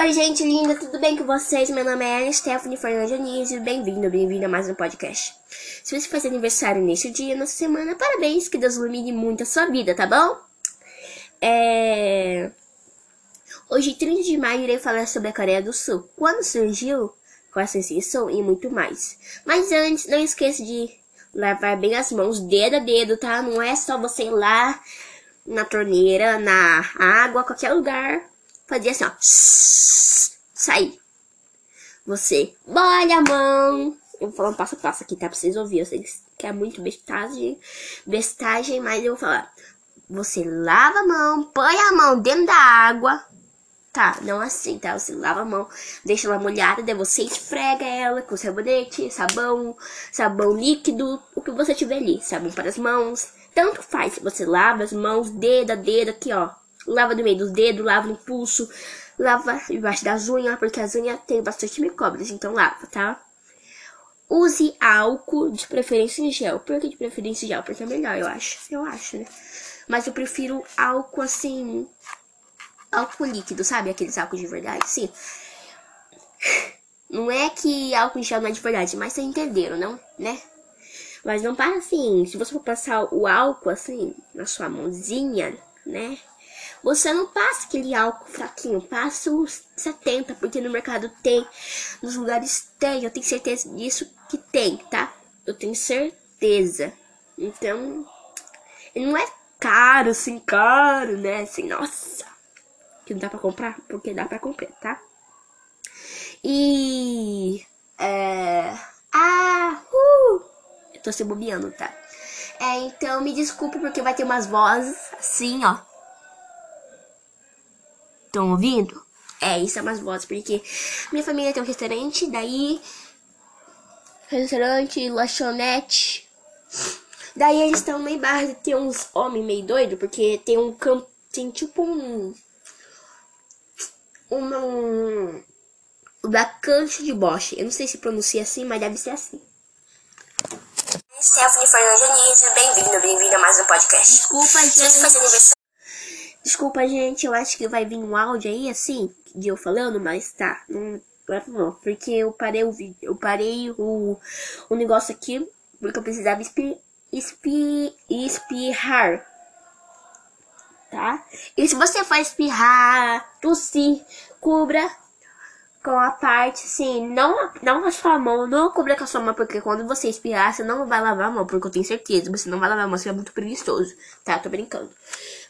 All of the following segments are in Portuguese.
Oi, gente linda, tudo bem com vocês? Meu nome é Ana Stephanie Fernandes Anísio. Bem-vindo, bem-vinda a mais um podcast. Se você faz aniversário neste dia, nessa semana, parabéns, que Deus ilumine muito a sua vida, tá bom? É... Hoje, 30 de maio, irei falar sobre a Coreia do Sul, quando surgiu, qual a sensação e muito mais. Mas antes, não esqueça de lavar bem as mãos, dedo a dedo, tá? Não é só você ir lá na torneira, na água, qualquer lugar, fazer assim, ó. Sair. Você molha a mão. Eu vou falar um passo a passo aqui, tá? Pra vocês ouvirem. Eu sei que é muito bestagem, bestagem, mas eu vou falar. Você lava a mão, põe a mão dentro da água. Tá, não assim, tá? Você lava a mão, deixa ela molhada, daí você esfrega ela com sabonete, sabão, sabão líquido, o que você tiver ali. Sabão para as mãos. Tanto faz. Você lava as mãos, dedo a dedo aqui, ó. Lava no meio dos dedos, lava no pulso, lava embaixo das unhas, porque as unhas tem bastante micróbios, então lava, tá? Use álcool, de preferência em gel. Por que de preferência em gel? Porque é melhor, eu acho. Eu acho, né? Mas eu prefiro álcool assim. Álcool líquido, sabe? Aqueles álcool de verdade, sim. Não é que álcool em gel não é de verdade, mas vocês entenderam, não? Né? Mas não para assim. Se você for passar o álcool assim na sua mãozinha, né? Você não passa aquele álcool fraquinho, passa os 70, porque no mercado tem, nos lugares tem, eu tenho certeza disso que tem, tá? Eu tenho certeza. Então, não é caro, assim, caro, né? Assim, nossa, que não dá pra comprar, porque dá pra comprar, tá? E. É. Ah! Uh! Eu tô se bobeando, tá? É, então me desculpe porque vai ter umas vozes assim, ó. Estão ouvindo? É, isso é umas vozes, porque minha família tem um restaurante, daí. Restaurante, lanchonete. Daí eles estão meio barra, tem uns homens meio doido, porque tem um campo. Tem tipo um. Uma. Um, bacante de boche. Eu não sei se pronuncia assim, mas deve ser assim. Stephanie Fernandes bem-vindo, bem-vinda a mais um podcast. Desculpa, gente. Desculpa, gente, eu acho que vai vir um áudio aí, assim, de eu falando, mas tá, não, não porque eu parei o vídeo, eu parei o, o negócio aqui, porque eu precisava espi, espi, espirrar, tá? E se você for espirrar, tossir, cubra com a parte, assim, não, não a sua mão, não cobrir com a sua mão, porque quando você espirrar, você não vai lavar a mão, porque eu tenho certeza, você não vai lavar a mão, você é muito preguiçoso, tá? Tô brincando.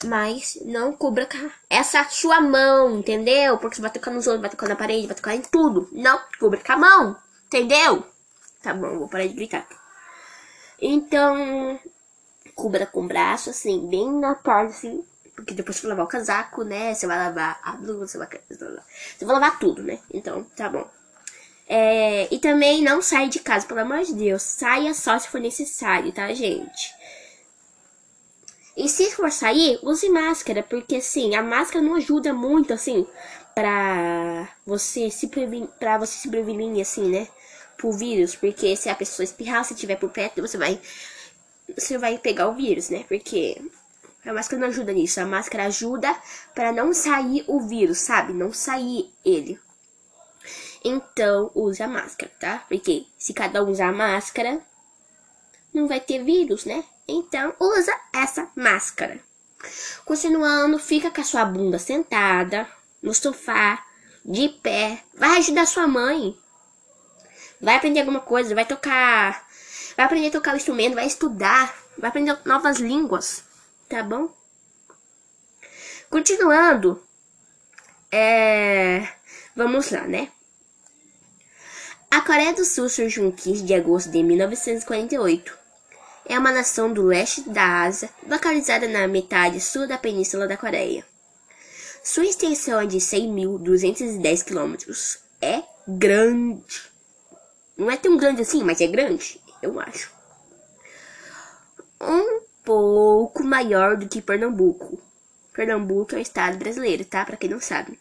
Mas não cubra com essa sua mão, entendeu? Porque você vai tocar nos outros, vai tocar na parede, vai tocar em tudo. Não cubra com a mão, entendeu? Tá bom, vou parar de brincar. Então, cubra com o braço, assim, bem na parte, assim, porque depois você vai lavar o casaco, né? Você vai lavar a blusa, você vai, você vai lavar tudo, né? Então, tá bom. É, e também não sai de casa, pelo amor de Deus. Saia só se for necessário, tá, gente? E se for sair, use máscara, porque assim, a máscara não ajuda muito, assim, pra você se prevenir, pra você se prevenir, assim, né? Pro vírus, porque se a pessoa espirrar, se tiver por perto, você vai, você vai pegar o vírus, né? Porque a máscara não ajuda nisso. A máscara ajuda para não sair o vírus, sabe? Não sair ele. Então, use a máscara, tá? Porque se cada um usar a máscara, não vai ter vírus, né? Então, usa essa máscara. Continuando, fica com a sua bunda sentada no sofá, de pé. Vai ajudar sua mãe. Vai aprender alguma coisa, vai tocar. Vai aprender a tocar o instrumento, vai estudar, vai aprender novas línguas tá bom? Continuando, é... vamos lá, né? A Coreia do Sul surgiu em 15 de agosto de 1948. É uma nação do leste da Ásia, localizada na metade sul da Península da Coreia. Sua extensão é de 100.210 quilômetros. É grande. Não é tão grande assim, mas é grande, eu acho. Um maior do que Pernambuco. Pernambuco é um estado brasileiro, tá? Para quem não sabe.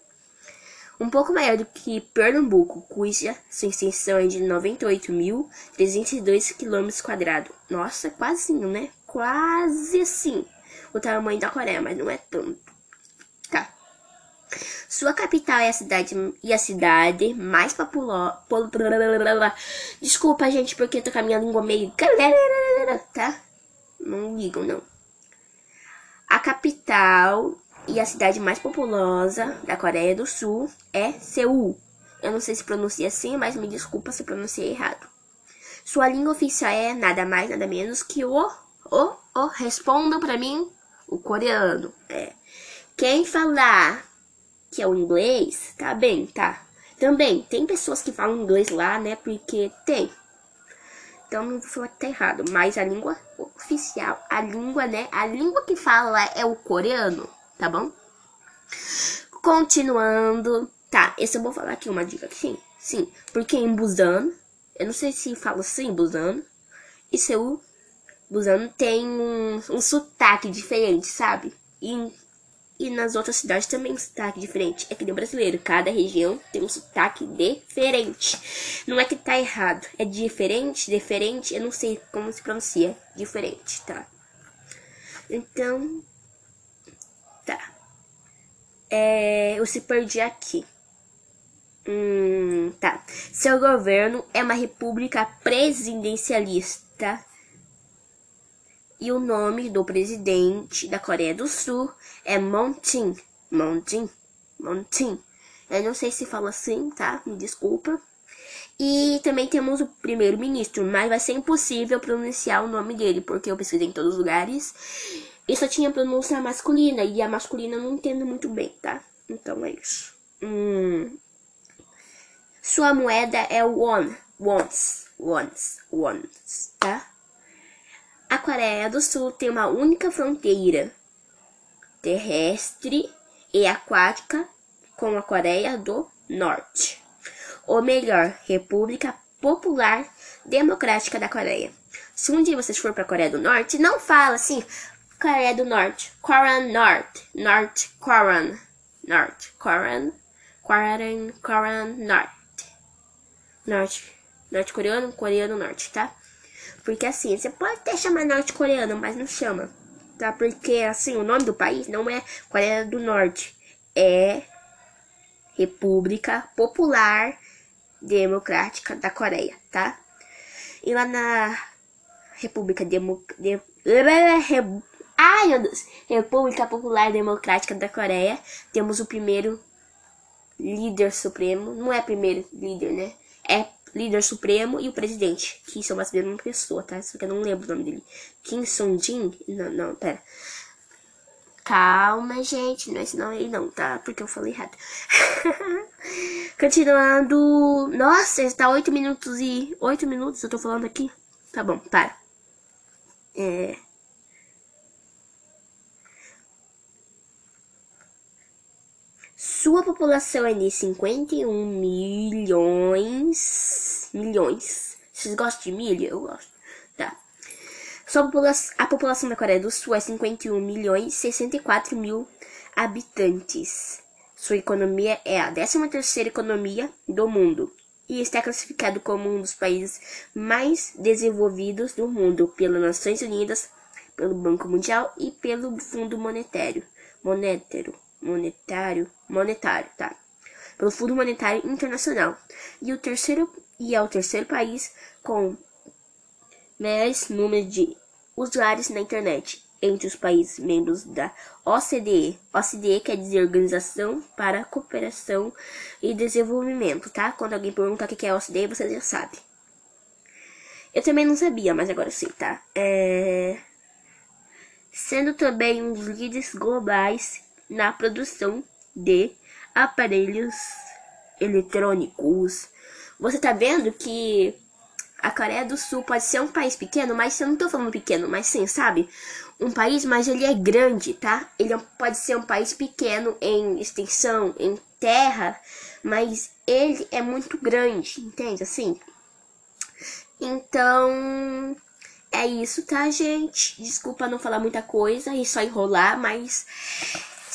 Um pouco maior do que Pernambuco, cuja sua extensão é de 98.302 km. Nossa, quase assim, né? Quase assim o tamanho da Coreia, mas não é tanto. Tá. Sua capital é a cidade e a cidade mais populosa. Desculpa, gente, porque tô com a minha língua meio. Tá? Não ligam, não. A capital e a cidade mais populosa da Coreia do Sul é Seul. Eu não sei se pronuncia assim, mas me desculpa se pronunciei errado. Sua língua oficial é nada mais, nada menos que o. O. O. Respondam pra mim. O coreano. É. Quem falar que é o inglês, tá bem, tá? Também, tem pessoas que falam inglês lá, né? Porque tem. Então não vou falar que tá errado. Mas a língua oficial, a língua, né? A língua que fala é o coreano, tá bom? Continuando. Tá, esse eu vou falar aqui uma dica. Sim, sim. Porque em Busan, eu não sei se fala assim, Busan. E Seul, Busan tem um, um sotaque diferente, sabe? E e nas outras cidades também um sotaque diferente. É que nem o brasileiro, cada região tem um sotaque diferente. Não é que tá errado, é diferente, diferente, eu não sei como se pronuncia. Diferente, tá? Então, tá. É, eu se perdi aqui. Hum, tá. Seu governo é uma república presidencialista e o nome do presidente da Coreia do Sul é Moon Jae-in. Moon Jae-in. Moon Jae-in. Eu não sei se fala assim, tá? Me desculpa. E também temos o primeiro-ministro, mas vai ser impossível pronunciar o nome dele, porque eu pesquisei em todos os lugares e só tinha pronúncia masculina, e a masculina eu não entendo muito bem, tá? Então é isso. Hum. Sua moeda é o won, wons, wons, wons, tá? A Coreia do Sul tem uma única fronteira terrestre e aquática com a Coreia do Norte, ou melhor, República Popular Democrática da Coreia. Se um dia vocês for para a Coreia do Norte, não fala assim, Coreia do Norte, Korean Norte, Norte, Korean, Norte, Korean, Korean, Korean Norte, Norte, Norte Coreano, Coreano Norte, tá? Porque assim, você pode até chamar norte-coreano, mas não chama. Tá? Porque assim, o nome do país não é Coreia do Norte. É República Popular Democrática da Coreia, tá? E lá na República Demo... De... Ai, meu Deus! República Popular Democrática da Coreia, temos o primeiro líder supremo. Não é primeiro líder, né? É líder supremo e o presidente, que são mais uma pessoa, tá? Só que eu não lembro o nome dele. Kim Song-jin? Não, não, pera. Calma, gente, não é esse nome aí não, tá? Porque eu falei errado. Continuando. Nossa, está 8 minutos e... 8 minutos eu tô falando aqui? Tá bom, para. É... Sua população é de 51 milhões. Milhões. Vocês gostam de milho? Eu gosto. Tá. Sua população, a população da Coreia do Sul é 51 milhões 64 mil habitantes. Sua economia é a 13 terceira economia do mundo e está classificado como um dos países mais desenvolvidos do mundo pelas Nações Unidas, pelo Banco Mundial e pelo Fundo Monetário. Monetário monetário, monetário, tá? Pelo Fundo Monetário Internacional. E o terceiro e é o terceiro país com mais número de usuários na internet entre os países membros da OCDE. OCDE quer dizer Organização para Cooperação e Desenvolvimento, tá? Quando alguém pergunta o que é OCDE, você já sabe. Eu também não sabia, mas agora sei, tá? É... Sendo também um dos líderes globais na produção de aparelhos eletrônicos. Você tá vendo que a Coreia do Sul pode ser um país pequeno, mas eu não tô falando pequeno, mas sim, sabe? Um país, mas ele é grande, tá? Ele é pode ser um país pequeno em extensão, em terra, mas ele é muito grande, entende? Assim. Então, é isso, tá, gente? Desculpa não falar muita coisa e só enrolar, mas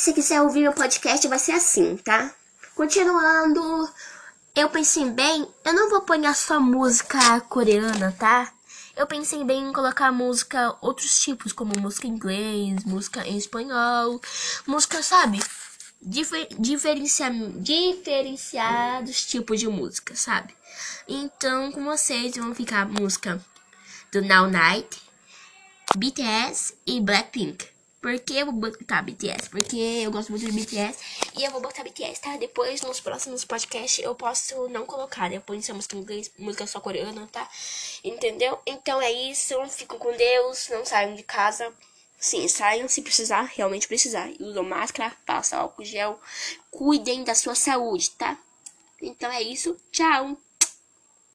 se quiser ouvir meu podcast, vai ser assim, tá? Continuando, eu pensei bem, eu não vou pôr só música coreana, tá? Eu pensei bem em colocar música, outros tipos, como música em inglês, música em espanhol, música, sabe? difer, diferencia, diferenciados tipos de música, sabe? Então, com vocês vão ficar música do Now Night, BTS e Blackpink. Por que eu vou botar BTS? Porque eu gosto muito de BTS e eu vou botar BTS, tá? Depois, nos próximos podcasts, eu posso não colocar, né? Essa música em inglês, música só coreana, tá? Entendeu? Então é isso. Fico com Deus. Não saiam de casa. Sim, saiam se precisar, realmente precisar. Usam máscara, passam álcool gel. Cuidem da sua saúde, tá? Então é isso. Tchau!